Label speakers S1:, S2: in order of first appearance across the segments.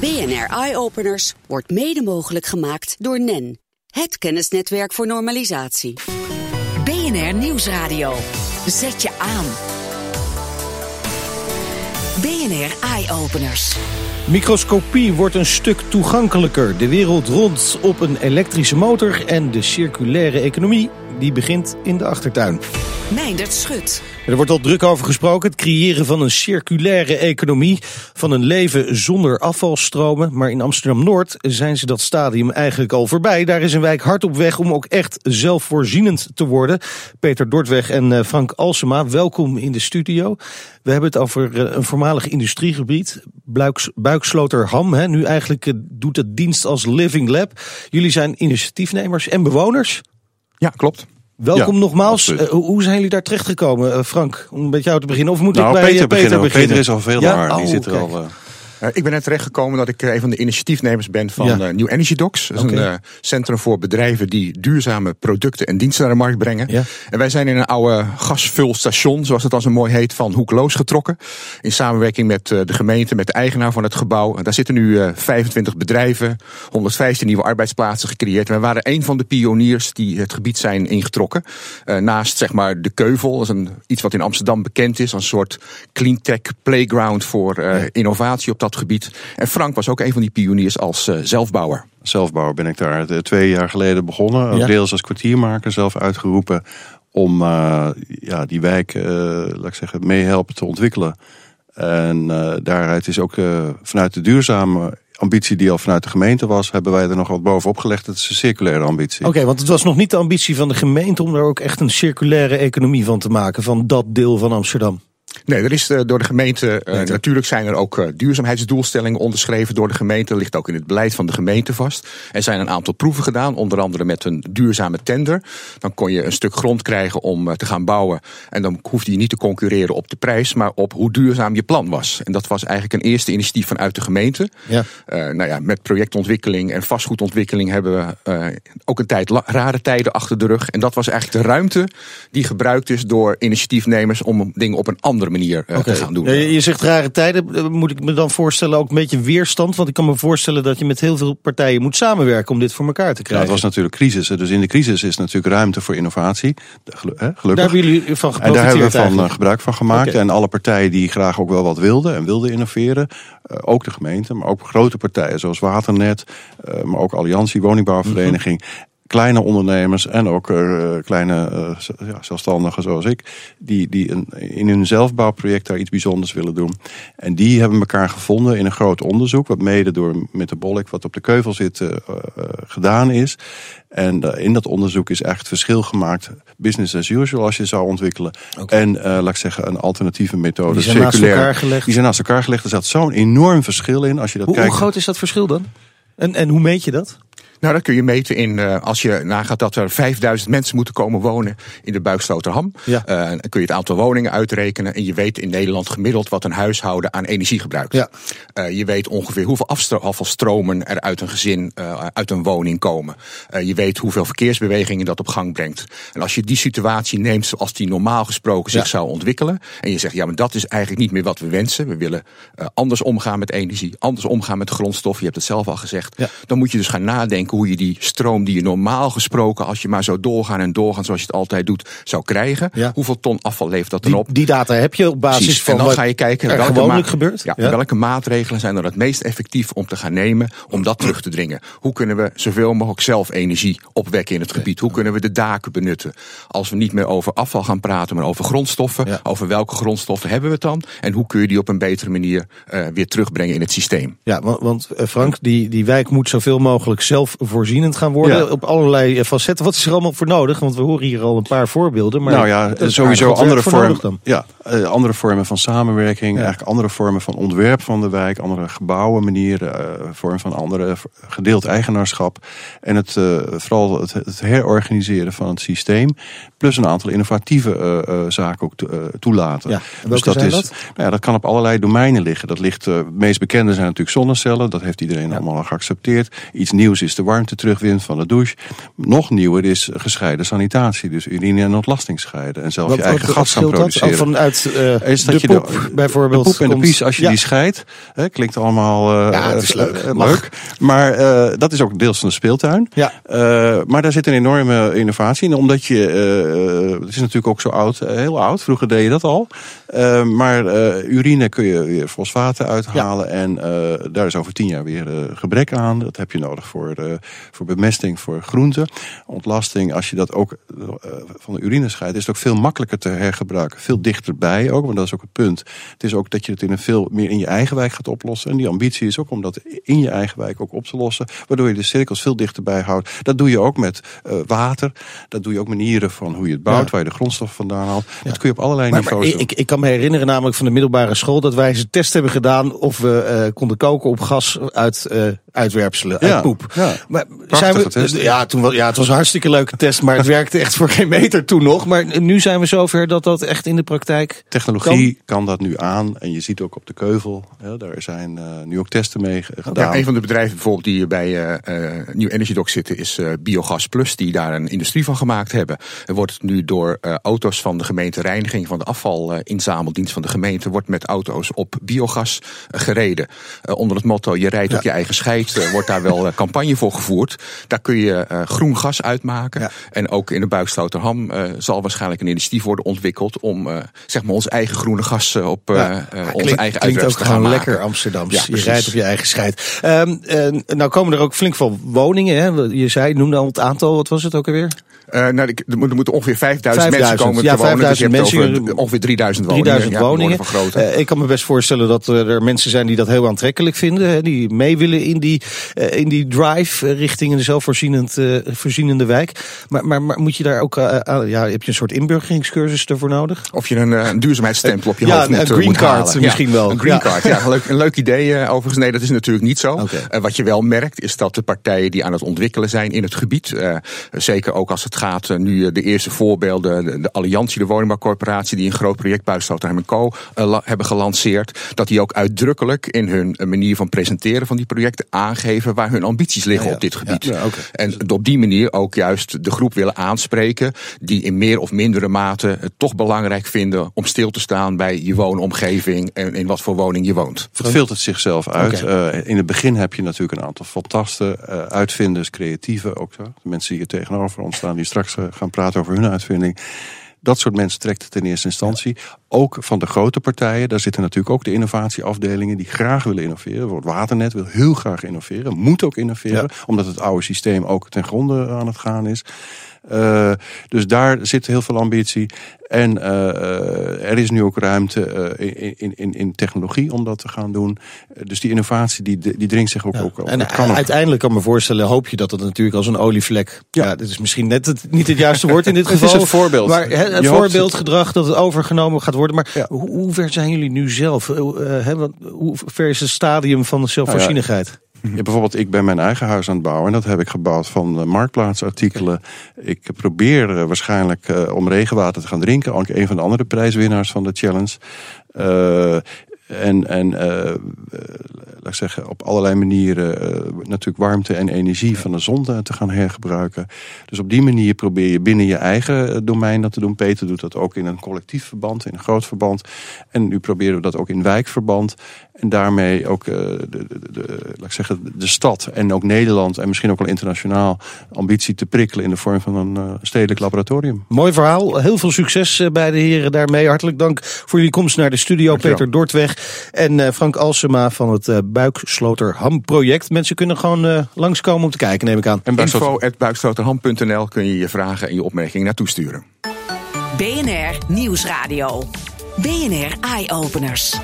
S1: BNR Eye Openers wordt mede mogelijk gemaakt door NEN, het kennisnetwerk voor normalisatie. BNR Nieuwsradio. Zet je aan. BNR Eye Openers.
S2: Microscopie wordt een stuk toegankelijker. De wereld rond op een elektrische motor en de circulaire economie die begint in de achtertuin.
S1: Meindert Schut.
S2: Er wordt al druk over gesproken, het creëren van een circulaire economie, van een leven zonder afvalstromen. Maar in Amsterdam-Noord zijn ze dat stadium eigenlijk al voorbij. Daar is een wijk hard op weg om ook echt zelfvoorzienend te worden. Peter Dortweg en eh, Frank Alsema, welkom in de studio. We hebben het over eh, een voormalig industriegebied, Buiksloterham. Hè. Nu eigenlijk eh, doet het dienst als Living Lab. Jullie zijn initiatiefnemers en bewoners.
S3: Ja, klopt.
S2: Welkom ja, nogmaals. Uh, hoe zijn jullie daar terechtgekomen, uh, Frank? Om met jou te beginnen. Of moet
S3: nou,
S2: ik bij
S3: Peter,
S2: Peter
S3: beginnen?
S2: beginnen?
S3: Peter is al veel langer. Die
S2: Oh,
S3: zit er
S2: kijk.
S3: al. Uh,
S4: ik ben net terechtgekomen dat ik een van de initiatiefnemers ben van
S2: Ja.
S4: uh, New Energy Docs. Dat is
S2: Oké.
S4: een centrum voor bedrijven die duurzame producten en diensten naar de markt brengen.
S2: Ja.
S4: En wij zijn in een oude gasvulstation, zoals het dan zo mooi heet, van Hoekloos getrokken. In samenwerking met de gemeente, met de eigenaar van het gebouw. En daar zitten nu uh, 25 bedrijven, 115 nieuwe arbeidsplaatsen gecreëerd. Wij waren een van de pioniers die het gebied zijn ingetrokken. Naast zeg maar de Keuvel, dat is een, iets wat in Amsterdam bekend is. Een soort cleantech playground voor uh, innovatie op dat gebied. En Frank was ook een van die pioniers als uh, zelfbouwer.
S3: Zelfbouwer ben ik daar uh, twee jaar geleden begonnen.
S2: Ja.
S3: Deels als kwartiermaker, zelf uitgeroepen om uh, ja, die wijk, uh, laat ik zeggen, meehelpen te ontwikkelen. En uh, daaruit is ook uh, vanuit de duurzame ambitie die al vanuit de gemeente was, hebben wij er nog wat bovenop gelegd. Het is een circulaire ambitie.
S2: Oké, okay, want het was nog niet de ambitie van de gemeente om daar ook echt een circulaire economie van te maken, van dat deel van Amsterdam.
S4: Nee, er is uh, door de gemeente. Uh, natuurlijk zijn er ook uh, duurzaamheidsdoelstellingen onderschreven door de gemeente. Dat ligt ook in het beleid van de gemeente vast. Er zijn een aantal proeven gedaan, onder andere met een duurzame tender. Dan kon je een stuk grond krijgen om te gaan bouwen. En dan hoefde je niet te concurreren op de prijs, maar op hoe duurzaam je plan was. En dat was eigenlijk een eerste initiatief vanuit de gemeente.
S2: Ja.
S4: nou ja, met projectontwikkeling en vastgoedontwikkeling hebben we ook een tijd rare tijden achter de rug. En dat was eigenlijk de ruimte die gebruikt is door initiatiefnemers om dingen op een andere manier uh,
S2: okay.
S4: te gaan doen.
S2: Ja, je zegt rare tijden. Moet ik me dan voorstellen ook een beetje weerstand? Want ik kan me voorstellen dat je met heel veel partijen moet samenwerken om dit voor elkaar te
S3: Ja,
S2: krijgen.
S3: het was natuurlijk crisis. Dus in de crisis is natuurlijk ruimte voor innovatie. Gelukkig.
S2: Daar hebben jullie van geprofiteerd
S3: En daar hebben we van
S2: eigenlijk.
S3: gebruik van gemaakt.
S2: Okay.
S3: En alle partijen die graag ook wel wat wilden en wilden innoveren. Ook de gemeente, maar ook grote partijen zoals Waternet. Maar ook Alliantie, Woningbouwvereniging. Mm -hmm kleine ondernemers en ook uh, kleine uh, ja, zelfstandigen zoals ik, die, die een, in hun zelfbouwproject daar iets bijzonders willen doen. En die hebben elkaar gevonden in een groot onderzoek, wat mede door met de Bolk, wat op de keuvel zit, uh, gedaan is. En in dat onderzoek is echt verschil gemaakt, business as usual als je zou ontwikkelen.
S2: Okay.
S3: En laat ik zeggen, een alternatieve methode,
S2: die zijn
S3: circulair.
S2: Naast elkaar gelegd.
S3: Die zijn naast elkaar gelegd. Er zat zo'n enorm verschil in als je dat
S2: hoe,
S3: kijkt.
S2: Hoe groot is dat verschil dan? En, en hoe meet je dat?
S4: Nou, dat kun je meten in, uh, als je nagaat dat er 5000 mensen moeten komen wonen in de Buiksloterham.
S2: Ja.
S4: Uh, dan kun je het aantal woningen uitrekenen. En je weet in Nederland gemiddeld wat een huishouden aan energie gebruikt.
S2: Ja.
S4: Uh, je weet ongeveer hoeveel afvalstromen er uit een gezin, uit een woning komen. je weet hoeveel verkeersbewegingen dat op gang brengt. En als je die situatie neemt zoals die normaal gesproken zich
S2: Ja.
S4: zou ontwikkelen. En je zegt, ja, maar dat is eigenlijk niet meer wat we wensen. We willen anders omgaan met energie, anders omgaan met grondstoffen. Je hebt het zelf al gezegd. Dan moet je dus gaan nadenken hoe je die stroom die je normaal gesproken, als je maar zo doorgaan en doorgaan zoals je het altijd doet, zou krijgen.
S2: Ja.
S4: Hoeveel ton afval levert dat dan
S2: Die,
S4: op?
S2: die data heb je op basis
S4: Precies.
S2: van
S4: en dan ga je kijken welke
S2: gewoonlijk gebeurt.
S4: Ja,
S2: Ja.
S4: welke maatregelen zijn er het meest effectief om te gaan nemen om dat terug te dringen. Hoe kunnen we zoveel mogelijk zelf energie opwekken in het gebied? Hoe kunnen we de daken benutten? Als we niet meer over afval gaan praten, maar over grondstoffen. Over welke grondstoffen hebben we het dan? En hoe kun je die op een betere manier uh, weer terugbrengen in het systeem?
S2: Ja, want, want uh, Frank, die, die wijk moet zoveel mogelijk zelfvoorzienend gaan worden.
S3: Ja.
S2: Op allerlei facetten. Wat is er allemaal voor nodig? Want we horen hier al een paar voorbeelden. Maar
S3: nou ja, sowieso andere vormen. Ja, uh, andere vormen van samenwerking.
S2: Ja.
S3: Eigenlijk andere vormen van ontwerp van de wijk. Andere gebouwen, manieren. Uh, vorm van andere gedeeld eigenaarschap. En het, uh, vooral het, het, herorganiseren van het systeem. Plus een aantal innovatieve uh, zaken ook to, toelaten.
S2: Ja.
S3: Dus dat
S2: zijn
S3: is,
S2: dat?
S3: Nou ja, dat kan op allerlei domeinen liggen. Dat ligt, het meest bekende zijn natuurlijk zonnecellen. Dat heeft iedereen allemaal al geaccepteerd. Iets nieuws is de warmte terugwint van de douche. Nog nieuwer is gescheiden sanitatie. Dus urine en ontlasting scheiden. En zelf je eigen gas gaan produceren.
S2: Dat? Vanuit uh, is dat de poep, de, bijvoorbeeld.
S3: De poep en de pies, als je ja. die scheidt. Hè, klinkt allemaal uh,
S2: ja, het is leuk.
S3: Uh, leuk. Maar dat is ook deels van de speeltuin.
S2: Ja.
S3: maar daar zit een enorme innovatie in. Omdat je, het is natuurlijk ook zo oud, heel oud. Vroeger deed je dat al. maar urine kun je weer fosfaten uithalen. Ja. En daar is over tien jaar weer gebrek aan. Dat heb je nodig voor, voor bemesting voor groenten. Ontlasting, als je dat ook van de urine scheidt, is het ook veel makkelijker te hergebruiken. Veel dichterbij ook, want dat is ook het punt. Het is ook dat je het in een veel meer in je eigen wijk gaat oplossen. En die ambitie is ook om dat in je eigen wijk ook op te lossen. Waardoor je de cirkels veel dichterbij houdt. Dat doe je ook met uh, water. Dat doe je ook manieren van hoe je het bouwt, waar je de grondstoffen vandaan haalt. Ja. Dat kun je op allerlei
S2: maar,
S3: niveaus
S2: maar, ik, ik, kan me herinneren namelijk van de middelbare school dat wij eens een test hebben gedaan of we uh, konden koken op gas uit uh, uitwerpselen, uit poep. Maar zijn we,
S3: test.
S2: Ja, toen, was, ja, het was een hartstikke leuke test, maar het werkte echt voor geen meter toen nog. Maar nu zijn we zover dat dat echt in de praktijk.
S3: Technologie kan, kan dat nu aan. En je ziet ook op de keuvel, ja, daar zijn uh, nu ook testen mee gedaan.
S4: Ja, een van de bedrijven bijvoorbeeld die bij uh, New Energy Dock zitten is uh, Biogas Plus, die daar een industrie van gemaakt hebben. Er wordt nu door auto's van de gemeente Reiniging, van de afvalinzameldienst van de gemeente, wordt met auto's op biogas gereden. onder het motto: je rijdt op je eigen scheid, wordt daar wel campagne voor gevoerd. Daar kun je groen gas uitmaken. Ja. En ook in de Buiksloterham zal waarschijnlijk een initiatief worden ontwikkeld om zeg maar ons eigen groene gas op ja, onze eigen
S2: klinkt ook
S4: te gaan
S2: gewoon
S4: maken.
S2: lekker Amsterdams. Ja, je rijdt op je eigen scheid. Um, uh, nou komen er ook flink veel woningen. Hè? Je zei, noemde al het aantal, wat was het ook alweer?
S4: Uh, nou, er moeten ongeveer 5000 mensen komen
S2: ja,
S4: te wonen.
S2: 5000
S4: dus
S2: mensen,
S4: ongeveer 3000 woningen.
S2: 3000
S4: ja,
S2: woningen. Uh, ik kan me best voorstellen dat er mensen zijn die dat heel aantrekkelijk vinden. Hè, die mee willen in die, uh, in die drive richting een zelfvoorzienend voorzienende wijk. Maar, maar, maar, moet je daar ook, ja, heb je een soort inburgeringscursus ervoor nodig?
S4: Of je een, een duurzaamheidsstempel op je
S2: ja,
S4: hoofd moet,
S2: een green
S4: moet
S2: card
S4: halen.
S2: misschien wel.
S4: Een green card, ja, leuk, een leuk idee overigens. Nee, dat is natuurlijk niet zo.
S2: Okay.
S4: wat je wel merkt is dat de partijen die aan het ontwikkelen zijn in het gebied, zeker ook als het gaat nu de eerste voorbeelden, de, Alliantie, de woningbouwcorporatie, die een groot project Buisselterm Co. Uh, hebben gelanceerd, dat die ook uitdrukkelijk in hun manier van presenteren van die projecten aangeven waar hun ambities liggen
S2: ja, ja.
S4: op dit gebied.
S2: Ja, okay.
S4: En op die manier ook juist de groep willen aanspreken die in meer of mindere mate het toch belangrijk vinden om stil te staan bij je woonomgeving en in wat voor woning je woont.
S3: Het filtert zichzelf uit. Okay. Uh, in het begin heb je natuurlijk een aantal fantasten, uh, uitvinders, creatieven ook zo. De mensen die hier tegenover ons staan, die straks uh, gaan praten over hun uitvinding. Dat soort mensen trekt het in eerste instantie. Ook van de grote partijen. Daar zitten natuurlijk ook de innovatieafdelingen die graag willen innoveren. Bijvoorbeeld Waternet wil heel graag innoveren. Moet ook innoveren. Ja. Omdat het oude systeem ook ten gronde aan het gaan is. Uh, dus daar zit heel veel ambitie. En uh, er is nu ook ruimte uh, in, in, in technologie om dat te gaan doen. Dus die innovatie die, die dringt zich ook,
S2: ja.
S3: ook op.
S2: En kan uiteindelijk kan me voorstellen, hoop je dat het natuurlijk als een olievlek. Ja, ja dat is misschien net het, niet het juiste woord in dit geval.
S3: Het is het voorbeeld.
S2: Maar het, voorbeeldgedrag dat het overgenomen gaat worden. Maar ja. hoe, hoe, ver zijn jullie nu zelf? He, wat, hoe ver is het stadium van de zelfvoorzienigheid?
S3: Nou Ja, bijvoorbeeld, ik ben mijn eigen huis aan het bouwen. En dat heb ik gebouwd van uh, marktplaatsartikelen. Ik probeer uh, waarschijnlijk uh, om regenwater te gaan drinken. Ook een van de andere prijswinnaars van de challenge. En en laat ik zeggen, op allerlei manieren natuurlijk warmte en energie van de zon te gaan hergebruiken. Dus op die manier probeer je binnen je eigen domein dat te doen. Peter doet dat ook in een collectief verband, in een groot verband. En nu proberen we dat ook in wijkverband. En daarmee ook de, de, de, laat ik zeggen, de stad en ook Nederland en misschien ook wel internationaal ambitie te prikkelen in de vorm van een stedelijk laboratorium.
S2: Mooi verhaal. Heel veel succes bij de heren daarmee. Hartelijk dank voor jullie komst naar de studio.
S3: Dankjewel.
S2: Peter Dortweg en Frank Alsema van het Buiksloterham project. Mensen kunnen gewoon langskomen om te kijken, neem ik aan.
S4: En info.buiksloterham.nl kun je je vragen en je opmerkingen naartoe sturen.
S1: BNR Nieuwsradio. BNR Eye Openers.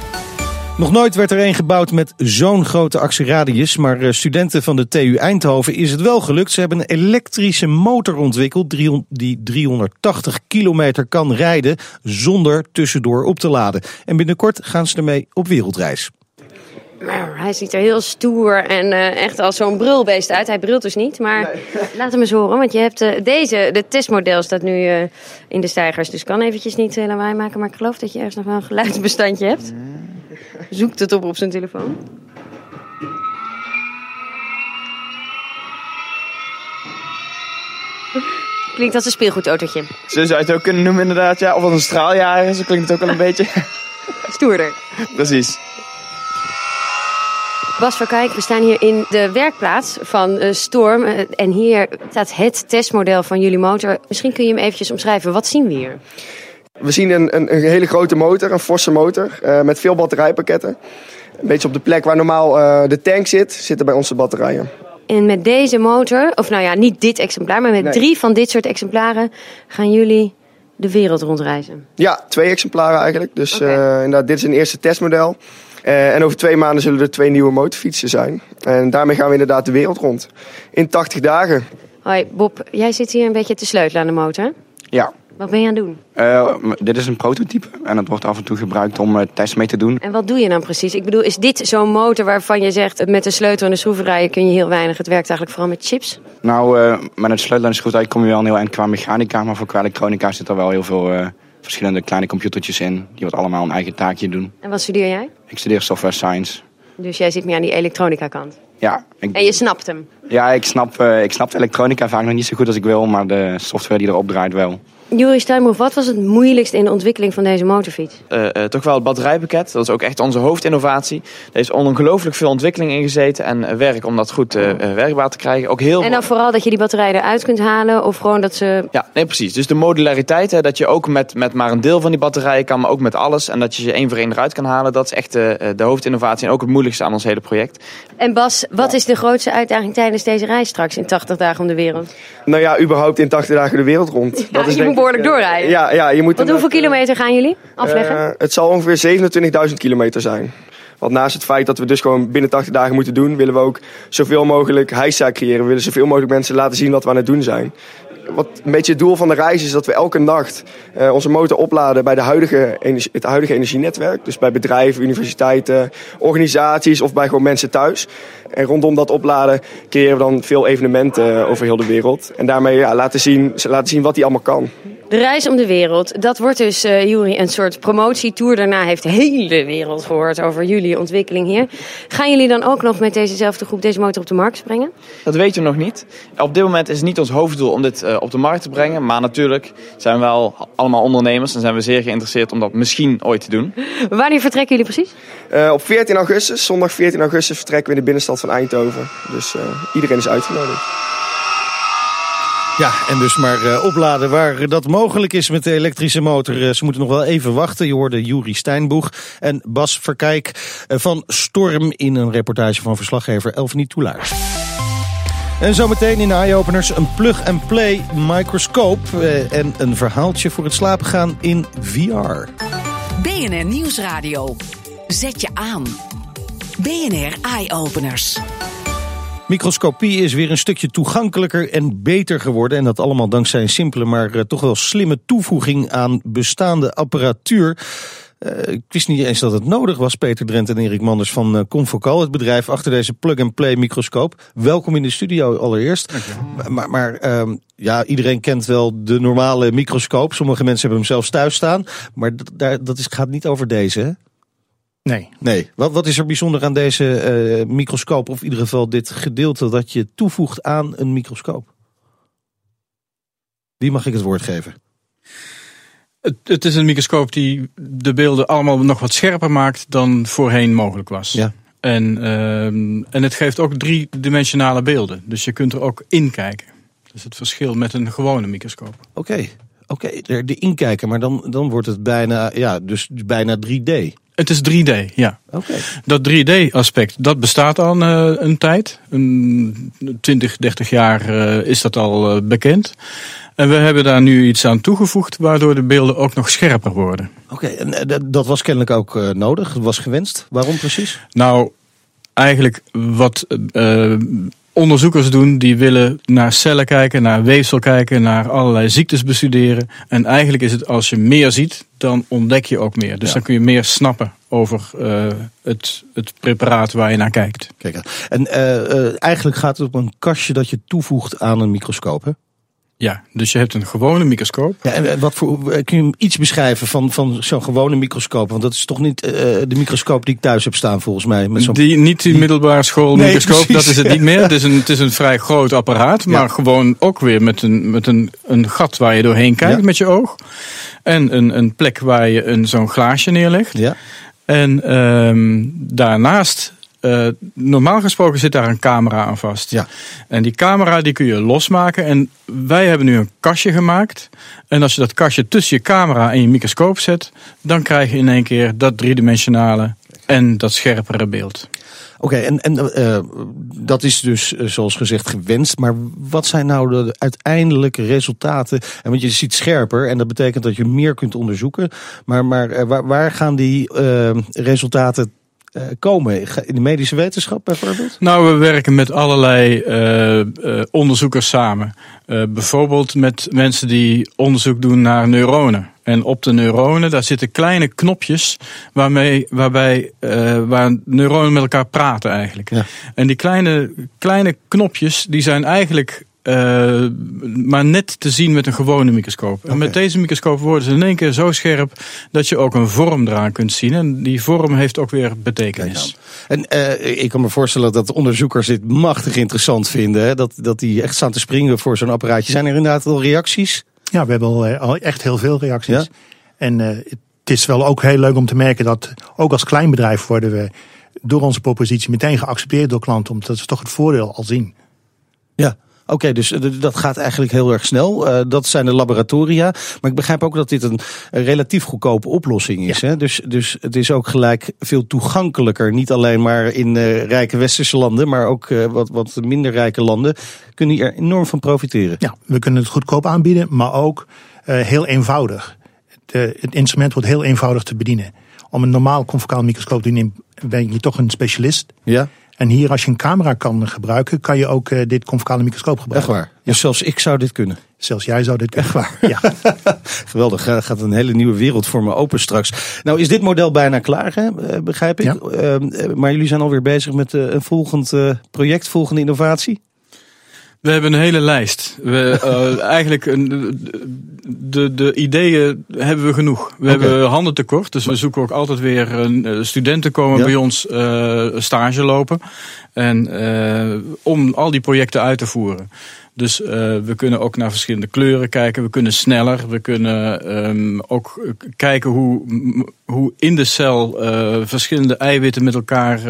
S2: Nog nooit werd er een gebouwd met zo'n grote actieradius, maar studenten van de TU Eindhoven is het wel gelukt. Ze hebben een elektrische motor ontwikkeld die 380 kilometer kan rijden zonder tussendoor op te laden. En binnenkort gaan ze ermee op wereldreis.
S5: Nou, hij ziet er heel stoer en uh, echt als zo'n brulbeest uit. Hij brult dus niet, maar nee. laat hem eens horen. Want je hebt uh, deze, de testmodel staat nu uh, in de stijgers. Dus kan eventjes niet lawaai maken. Maar ik geloof dat je ergens nog wel een geluidsbestandje hebt. Zoekt het op op zijn telefoon. Klinkt als een speelgoedautootje.
S6: Zo zou je het ook kunnen noemen inderdaad, ja. Of als een straaljager, zo klinkt het ook wel een beetje.
S5: Stoerder.
S6: Precies.
S5: Bas Verkijk, we staan hier in de werkplaats van uh, Storm. Uh, en hier staat het testmodel van jullie motor. Misschien kun je hem eventjes omschrijven. Wat zien we hier?
S7: We zien een, een, een hele grote motor, een forse motor, uh, met veel batterijpakketten. Een beetje op de plek waar normaal de tank zit, zitten bij onze batterijen.
S5: En met deze motor, of nou ja, niet dit exemplaar, maar met nee. drie van dit soort exemplaren gaan jullie de wereld rondreizen.
S7: Ja, twee exemplaren eigenlijk. Dus okay. uh, inderdaad, dit is een eerste testmodel. Uh, en over twee maanden zullen er twee nieuwe motorfietsen zijn. En daarmee gaan we inderdaad de wereld rond. In 80 dagen.
S5: Hoi Bob, jij zit hier een beetje te sleutelen aan de motor.
S8: Ja.
S5: Wat ben je aan het doen?
S8: Uh, dit is een prototype en het wordt af en toe gebruikt om uh, tests mee te doen.
S5: En wat doe je dan precies? Ik bedoel, is dit zo'n motor waarvan je zegt met de sleutel en de schroevendraaier kun je heel weinig? Het werkt eigenlijk vooral met chips?
S8: Nou, uh, met het sleutel en de schroevendraaier kom je wel een heel eind qua mechanica, maar voor qua elektronica zit er wel heel veel verschillende kleine computertjes in die wat allemaal een eigen taakje doen.
S5: En wat studeer jij?
S8: Ik studeer software science.
S5: Dus jij zit meer aan die elektronica kant?
S8: Ja.
S5: Ik, en je snapt hem?
S8: Ja, ik snap, ik snap de elektronica vaak nog niet zo goed als ik wil, maar de software die erop draait wel.
S5: Juri Steinbroek, wat was het moeilijkst in de ontwikkeling van deze motorfiets?
S6: Uh, uh, toch wel het batterijpakket. Dat is ook echt onze hoofdinnovatie. Er is ongelooflijk veel ontwikkeling in gezeten en werk om dat goed uh, werkbaar te krijgen. Ook heel
S5: en dan vooral dat je die batterijen eruit kunt halen of gewoon dat ze...
S6: Ja, nee precies. Dus de modulariteit, hè, dat je ook met, met maar een deel van die batterijen kan, maar ook met alles. En dat je ze één voor één eruit kan halen. Dat is echt de, de hoofdinnovatie en ook het moeilijkste aan ons hele project.
S5: En Bas, wat is de grootste uitdaging tijdens deze reis straks in 80 dagen om de wereld?
S7: Nou ja, überhaupt in 80 dagen de wereld rond.
S5: Ja, dat is denk behoorlijk doorrijden.
S7: Ja, ja, je moet
S5: Want hoeveel kilometer gaan jullie afleggen?
S7: Uh, het zal ongeveer 27.000 kilometer zijn. Want naast het feit dat we dus gewoon binnen 80 dagen moeten doen, willen we ook zoveel mogelijk heisa creëren. We willen zoveel mogelijk mensen laten zien wat we aan het doen zijn. Wat een beetje het doel van de reis is dat we elke nacht uh, onze motor opladen bij de huidige, het huidige energienetwerk. Dus bij bedrijven, universiteiten, organisaties of bij gewoon mensen thuis. En rondom dat opladen creëren we dan veel evenementen over heel de wereld. En daarmee ja, laten, zien, laten zien wat die allemaal kan.
S5: De reis om de wereld, dat wordt dus, uh, Juri, een soort promotietour. Daarna heeft de hele wereld gehoord over jullie ontwikkeling hier. Gaan jullie dan ook nog met dezezelfde groep deze motor op de markt brengen?
S6: Dat weten we nog niet. Op dit moment is het niet ons hoofddoel om dit uh, op de markt te brengen. Maar natuurlijk zijn we wel allemaal ondernemers en zijn we zeer geïnteresseerd om dat misschien ooit te doen.
S5: Wanneer vertrekken jullie precies?
S7: Uh, op 14 augustus, zondag 14 augustus, vertrekken we in de binnenstad van Eindhoven. Dus iedereen is uitgenodigd.
S2: Ja, en dus maar uh, opladen waar dat mogelijk is met de elektrische motor. Uh, ze moeten nog wel even wachten. Je hoorde Juri Steinboeg en Bas Verkijk uh, van Storm in een reportage van verslaggever Elfanie Toulaar. En zometeen in de eye-openers een plug-and-play microscoop en een verhaaltje voor het slapen gaan in VR.
S1: BNR Nieuwsradio. Zet je aan. BNR Eye-openers.
S2: Microscopie is weer een stukje toegankelijker en beter geworden. En dat allemaal dankzij een simpele, maar uh, toch wel slimme toevoeging aan bestaande apparatuur. Uh, ik wist niet eens dat het nodig was, Peter Drent en Erik Manders van uh, Confocal, het bedrijf achter deze plug-and-play microscoop. Welkom in de studio allereerst. Maar, maar uh, ja, iedereen kent wel de normale microscoop. Sommige mensen hebben hem zelfs thuis staan. Maar dat, dat is, gaat niet over deze, hè?
S9: Nee.
S2: Nee. Wat, wat is er bijzonder aan deze uh, microscoop, of in ieder geval dit gedeelte dat je toevoegt aan een microscoop? Wie mag ik het woord geven?
S9: Het, het is een microscoop die de beelden allemaal nog wat scherper maakt dan voorheen mogelijk was.
S2: Ja.
S9: En, uh, en het geeft ook driedimensionale beelden. Dus je kunt er ook in kijken. Dat is het verschil met een gewone microscoop.
S2: Oké. Okay. Oké, okay, de inkijken, maar dan, dan wordt het bijna, ja, dus bijna 3D.
S9: Het is 3D, ja.
S2: Okay.
S9: Dat 3D-aspect, dat bestaat al uh, een tijd. Een 20, 30 jaar uh, is dat al uh, bekend. En we hebben daar nu iets aan toegevoegd, waardoor de beelden ook nog scherper worden.
S2: Oké, okay, en dat was kennelijk ook nodig, dat was gewenst. Waarom precies?
S9: Nou, eigenlijk wat onderzoekers doen, die willen naar cellen kijken, naar weefsel kijken, naar allerlei ziektes bestuderen. En eigenlijk is het als je meer ziet, dan ontdek je ook meer. Dus ja. dan kun je meer snappen over uh, het, het preparaat waar je naar kijkt.
S2: Kijk, en uh, uh, eigenlijk gaat het om een kastje dat je toevoegt aan een microscoop, hè?
S9: Ja, dus je hebt een gewone microscoop.
S2: Ja, en wat voor, eh, kun je iets beschrijven van, van zo'n gewone microscoop? Want dat is toch niet uh, de microscoop die ik thuis heb staan, volgens mij.
S9: Met die, niet die middelbare schoolmicroscoop, nee, dat is het niet meer. Het is een, het is een vrij groot apparaat, maar gewoon ook weer met een, met een, een gat waar je doorheen kijkt ja. met je oog. En een, een plek waar je een, zo'n glaasje neerlegt.
S2: Ja.
S9: En um, daarnaast uh, normaal gesproken zit daar een camera aan vast.
S2: Ja.
S9: En die camera die kun je losmaken. En wij hebben nu een kastje gemaakt. En als je dat kastje tussen je camera en je microscoop zet, dan krijg je in één keer dat driedimensionale en dat scherpere beeld.
S2: Oké, okay, en, en uh, dat is dus zoals gezegd gewenst. Maar wat zijn nou de uiteindelijke resultaten? En want je ziet scherper en dat betekent dat je meer kunt onderzoeken. Maar, maar waar, waar gaan die resultaten komen? In de medische wetenschap bijvoorbeeld?
S9: Nou, we werken met allerlei uh, uh, onderzoekers samen. bijvoorbeeld met mensen die onderzoek doen naar neuronen. En op de neuronen, daar zitten kleine knopjes waarmee, waarbij, waar neuronen met elkaar praten eigenlijk.
S2: Ja.
S9: En die kleine, kleine knopjes, die zijn eigenlijk uh, maar net te zien met een gewone microscoop. Okay. En met deze microscoop worden ze in één keer zo scherp dat je ook een vorm eraan kunt zien. En die vorm heeft ook weer betekenis.
S2: En uh, ik kan me voorstellen dat onderzoekers dit machtig interessant vinden. Hè? Dat, dat die echt staan te springen voor zo'n apparaatje. Zijn er inderdaad al reacties?
S10: Ja, we hebben al, al echt heel veel reacties. Ja? En uh, het is wel ook heel leuk om te merken dat ook als klein bedrijf worden we door onze propositie meteen geaccepteerd door klanten. Omdat ze toch het voordeel al zien.
S2: Ja, Oké, okay, dus dat gaat eigenlijk heel erg snel. Uh, dat zijn de laboratoria. Maar ik begrijp ook dat dit een, een relatief goedkope oplossing is.
S10: Ja.
S2: Hè? Dus, dus het is ook gelijk veel toegankelijker. Niet alleen maar in uh, rijke westerse landen, maar ook uh, wat, wat minder rijke landen kunnen hier enorm van profiteren.
S10: Ja, we kunnen het goedkoop aanbieden, maar ook heel eenvoudig. Het, het instrument wordt heel eenvoudig te bedienen. Om een normaal confocaal microscoop te doen, ben je toch een specialist.
S2: Ja.
S10: En hier, als je een camera kan gebruiken, kan je ook uh, dit convocale microscoop gebruiken.
S2: Echt waar? Dus zelfs ik zou dit kunnen?
S10: Zelfs jij zou dit kunnen.
S2: Echt waar? Ja. Geweldig, gaat een hele nieuwe wereld voor me open straks. Nou is dit model bijna klaar, hè? begrijp ik.
S10: Ja.
S2: Uh, maar jullie zijn alweer bezig met een volgend project, volgende innovatie?
S9: We hebben een hele lijst. We, uh, eigenlijk een, de, de ideeën hebben we genoeg. We okay. hebben handen tekort, dus we zoeken ook altijd weer uh, studenten komen ja. bij ons uh, stage lopen. En om al die projecten uit te voeren. Dus we kunnen ook naar verschillende kleuren kijken. We kunnen sneller. We kunnen um, ook kijken hoe, hoe in de cel verschillende eiwitten met elkaar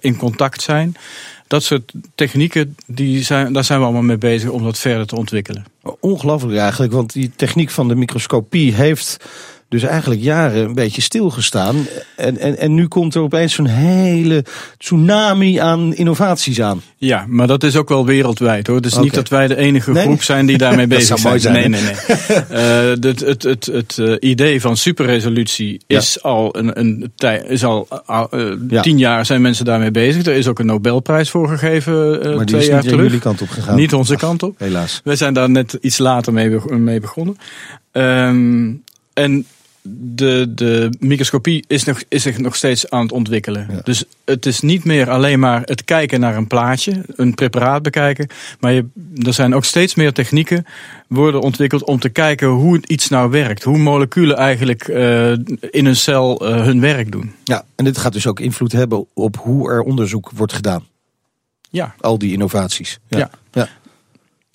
S9: in contact zijn dat soort technieken, die zijn, daar zijn we allemaal mee bezig om dat verder te ontwikkelen.
S2: Ongelooflijk eigenlijk, want die techniek van de microscopie heeft dus eigenlijk jaren een beetje stilgestaan. En, en, en nu komt er opeens zo'n hele tsunami aan innovaties aan.
S9: Ja, maar dat is ook wel wereldwijd hoor. Het is okay. niet dat wij de enige
S2: nee?
S9: groep zijn die daarmee bezig
S2: zijn.
S9: zijn. Nee, nee, nee. uh, het, het, het, het uh, idee van superresolutie is ja. al een, een tij, is al uh,
S2: ja.
S9: tien jaar zijn mensen daarmee bezig. Er is ook een Nobelprijs voor gegeven
S2: maar
S9: twee
S2: is
S9: jaar
S2: niet
S9: terug.
S2: jullie kant op gegaan.
S9: Niet onze kant op.
S2: Helaas.
S9: Wij zijn daar net iets later mee, mee begonnen. Um, en de, de microscopie is, nog, is zich nog steeds aan het ontwikkelen.
S2: Ja.
S9: Dus het is niet meer alleen maar het kijken naar een plaatje, een preparaat bekijken. Maar je, er zijn ook steeds meer technieken worden ontwikkeld om te kijken hoe iets nou werkt. Hoe moleculen eigenlijk uh, in een cel uh, hun werk doen.
S2: Ja, en dit gaat dus ook invloed hebben op hoe er onderzoek wordt gedaan.
S9: Ja.
S2: Al die innovaties.
S9: Ja. ja.
S2: ja.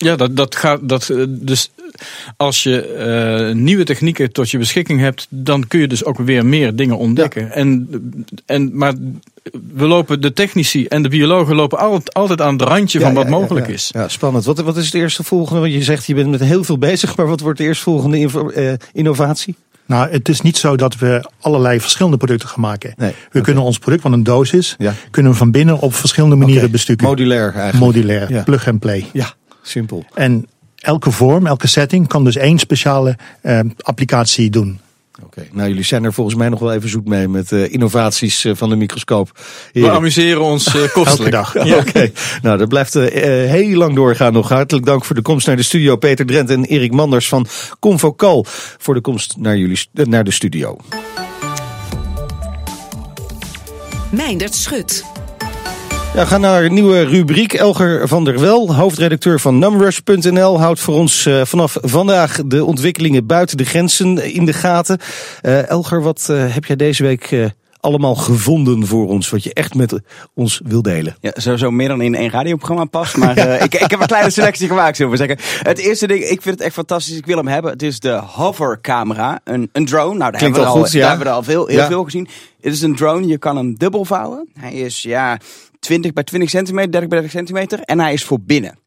S9: Ja, dat, dat gaat. Dat, dus als je uh, nieuwe technieken tot je beschikking hebt, dan kun je dus ook weer meer dingen ontdekken.
S2: Ja.
S9: En, en, maar we lopen, de technici en de biologen lopen altijd, altijd aan het randje
S2: Ja,
S9: van wat
S2: ja,
S9: mogelijk
S2: ja.
S9: is.
S2: Ja, spannend. Wat, wat is het eerste volgende? Want je zegt je bent met heel veel bezig, maar wat wordt de eerstvolgende invo- eh, innovatie?
S10: Nou, het is niet zo dat we allerlei verschillende producten gaan maken.
S2: Nee,
S10: We kunnen ons product, wat een doos is,
S2: Ja.
S10: kunnen we van binnen op verschillende manieren
S2: Oké,
S10: bestukken.
S2: Modulair eigenlijk.
S10: Modulair,
S2: Ja.
S10: plug and play.
S2: Ja, simpel.
S10: En elke vorm, elke setting kan dus één speciale eh, applicatie doen.
S2: Oké, nou jullie zijn er volgens mij nog wel even zoet mee met eh, innovaties eh, van de microscoop.
S9: We amuseren ons uh,
S10: Elke
S9: kostelijk.
S10: dag.
S2: Oké, nou dat blijft heel lang doorgaan nog. Hartelijk dank voor de komst naar de studio. Peter Drent en Erik Manders van Convocal voor de komst naar, jullie, naar de studio.
S1: Meindert Schut.
S2: Ja, we gaan naar een nieuwe rubriek. Elger van der Wel, hoofdredacteur van Numrush.nl, houdt voor ons uh, vanaf vandaag de ontwikkelingen buiten de grenzen in de gaten. Uh, Elger, wat uh, heb jij deze week allemaal gevonden voor ons, wat je echt met ons wil delen?
S11: Ja, sowieso meer dan in één radioprogramma past, maar ik, ik heb een kleine selectie gemaakt, zullen we zeggen. Het eerste ding, ik vind het echt fantastisch, ik wil hem hebben. Het is de hovercamera, een, een drone. Nou, daar, hebben we, al, goed, ja. daar hebben we al veel, heel ja. veel gezien. Het is een drone, je kan hem dubbel vouwen. Hij is, ja 20 bij 20 centimeter, 30 bij 30 centimeter. En hij is voor binnen.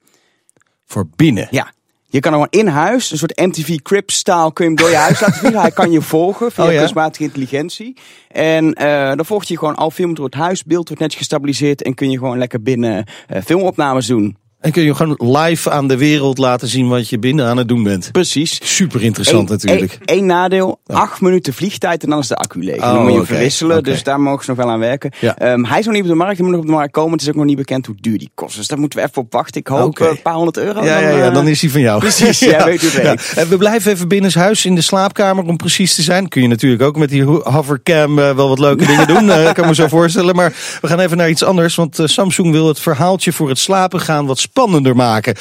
S2: Voor binnen?
S11: Ja. Je kan hem in huis, een soort MTV Crib-staal, kun je hem door je huis laten vliegen. Hij kan je volgen via oh, ja? kunstmatige intelligentie. En uh, dan volgt je gewoon al film door het huis. Beeld wordt netjes gestabiliseerd en kun je gewoon lekker binnen uh, filmopnames doen.
S2: En kun je gewoon live aan de wereld laten zien wat je binnen aan het doen bent.
S11: Precies.
S2: Super interessant natuurlijk.
S11: Eén nadeel, acht minuten vliegtijd en dan is de accu leeg. Oh, dan moet je verwisselen, dus daar mogen ze nog wel aan werken. Ja. Um, hij is nog niet op de markt, hij moet nog op de markt komen. Het is ook nog niet bekend hoe duur die kost. Dus daar moeten we even op wachten. Ik hoop okay. een paar honderd euro.
S2: Ja, dan, ja, ja, dan is hij van jou.
S11: Precies, ja, weet het
S2: ja. We blijven even binnen huis in de slaapkamer om precies te zijn. Kun je natuurlijk ook met die hovercam uh, wel wat leuke dingen doen. Uh, kan me zo voorstellen. Maar we gaan even naar iets anders. Want uh, Samsung wil het verhaaltje voor het slapen gaan wat spannender maken.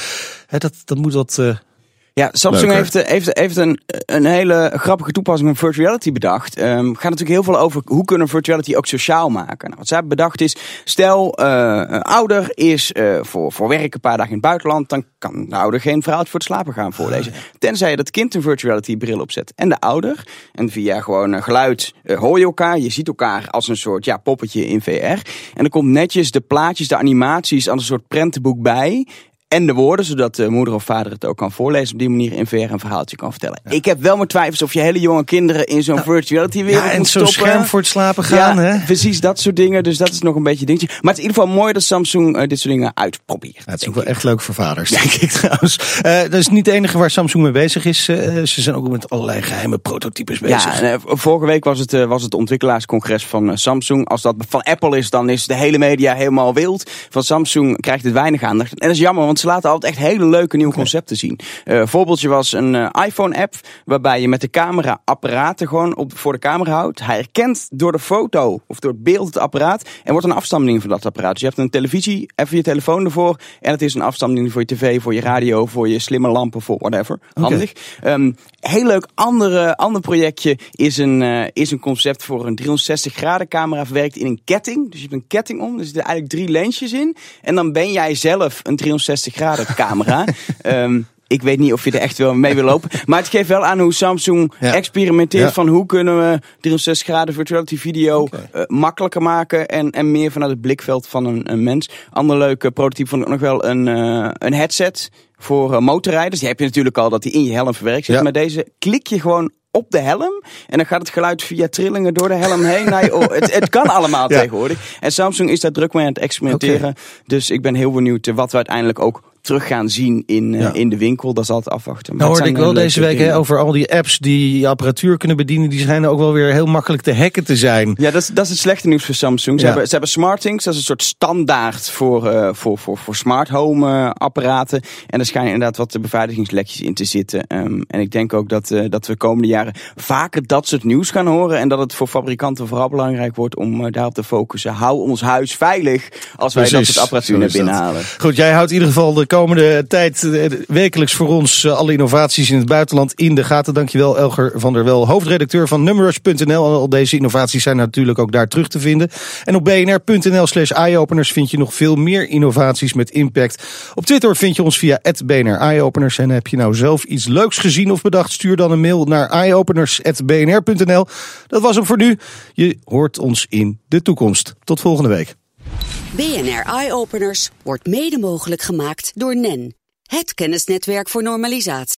S2: He, dat, dat moet wat uh,
S11: ja, Samsung heeft, eh, heeft, heeft een, een hele grappige toepassing van virtual reality bedacht. Um, gaat natuurlijk heel veel over hoe kunnen virtual reality ook sociaal maken. Nou, wat zij hebben bedacht is, stel uh, een ouder is uh, voor, voor werk een paar dagen in het buitenland, dan kan de ouder geen verhaaltje voor het slapen gaan voorlezen. Tenzij je dat kind een virtual reality bril opzet en de ouder. En via gewoon geluid hoor je elkaar, je ziet elkaar als een soort ja, poppetje in VR. En dan komt netjes de plaatjes, de animaties als een soort prentenboek bij en de woorden, zodat de moeder of vader het ook kan voorlezen. Op die manier in VR een verhaaltje kan vertellen. Ik heb wel mijn twijfels of je hele jonge kinderen in zo'n nou, virtuality wereld ja, en
S2: zo'n scherm voor het slapen gaan.
S11: Ja,
S2: hè?
S11: precies dat soort dingen. Dus dat is nog een beetje dingetje. Maar het is in ieder geval mooi dat Samsung uh, dit soort dingen uitprobeert. Ja,
S2: het is ook wel echt leuk voor vaders, denk ik trouwens. Uh, dat is niet het enige waar Samsung mee bezig is. Uh, ze zijn ook met allerlei geheime prototypes bezig.
S11: Ja, vorige week was het, was het ontwikkelaarscongres van Samsung. Als dat van Apple is, dan is de hele media helemaal wild. Van Samsung krijgt het weinig aandacht. En dat is jammer, want ze laten altijd echt hele leuke nieuwe concepten zien. Uh, voorbeeldje was een uh, iPhone-app waarbij je met de camera apparaten gewoon op, voor de camera houdt. Hij herkent door de foto of door het beeld het apparaat en wordt een afstammeling van dat apparaat. Dus je hebt een televisie, even je telefoon ervoor en het is een afstammeling voor je tv, voor je radio, voor je slimme lampen, voor whatever. Handig. Um, heel leuk andere, ander projectje is een, uh, is een concept voor een 360 graden camera verwerkt in een ketting. Dus je hebt een ketting om, er zitten eigenlijk drie lensjes in en dan ben jij zelf een 360 graden camera. Um, ik weet niet of je er echt wel mee wil lopen. Maar het geeft wel aan hoe Samsung experimenteert van hoe kunnen we 360 graden virtuality video uh, makkelijker maken en, en meer vanuit het blikveld van een, een mens. Ander leuke prototype vond ik nog wel een, uh, een headset voor uh, motorrijders. Die heb je natuurlijk al dat die in je helm verwerkt zit. Maar deze klik je gewoon op de helm. En dan gaat het geluid via trillingen door de helm heen. Oh, het, het kan allemaal tegenwoordig. En Samsung is daar druk mee aan het experimenteren. Dus ik ben heel benieuwd wat we uiteindelijk ook terug gaan zien in, uh, in de winkel. Dat is altijd afwachten.
S2: Maar nou hoorde ik wel deze week over al die apps die apparatuur kunnen bedienen. Die schijnen ook wel weer heel makkelijk te hacken te zijn.
S11: Ja, dat is, dat is het slechte nieuws voor Samsung. Ze, ja. hebben, ze hebben SmartThings. Dat is een soort standaard voor, uh, voor, voor, voor smart home uh, apparaten. En er schijnen inderdaad wat beveiligingslekjes in te zitten. Um, en ik denk ook dat, uh, dat we de komende jaren vaker dat soort nieuws gaan horen. En dat het voor fabrikanten vooral belangrijk wordt om daarop te focussen. Hou ons huis veilig als wij Precies, dat soort apparatuur naar binnen halen.
S2: Goed, jij houdt in ieder geval de komende tijd eh, wekelijks voor ons eh, alle innovaties in het buitenland in de gaten. Dankjewel Elger van der Wel, hoofdredacteur van Numbers.nl. Al deze innovaties zijn natuurlijk ook daar terug te vinden. En op bnr.nl slash eyeopeners vind je nog veel meer innovaties met impact. Op Twitter vind je ons via BNR Eyeopeners. En heb je nou zelf iets leuks gezien of bedacht, stuur dan een mail naar eyeopeners.bnr.nl. Dat was hem voor nu. Je hoort ons in de toekomst. Tot volgende week.
S1: BNR Eye Openers wordt mede mogelijk gemaakt door NEN, het kennisnetwerk voor normalisatie.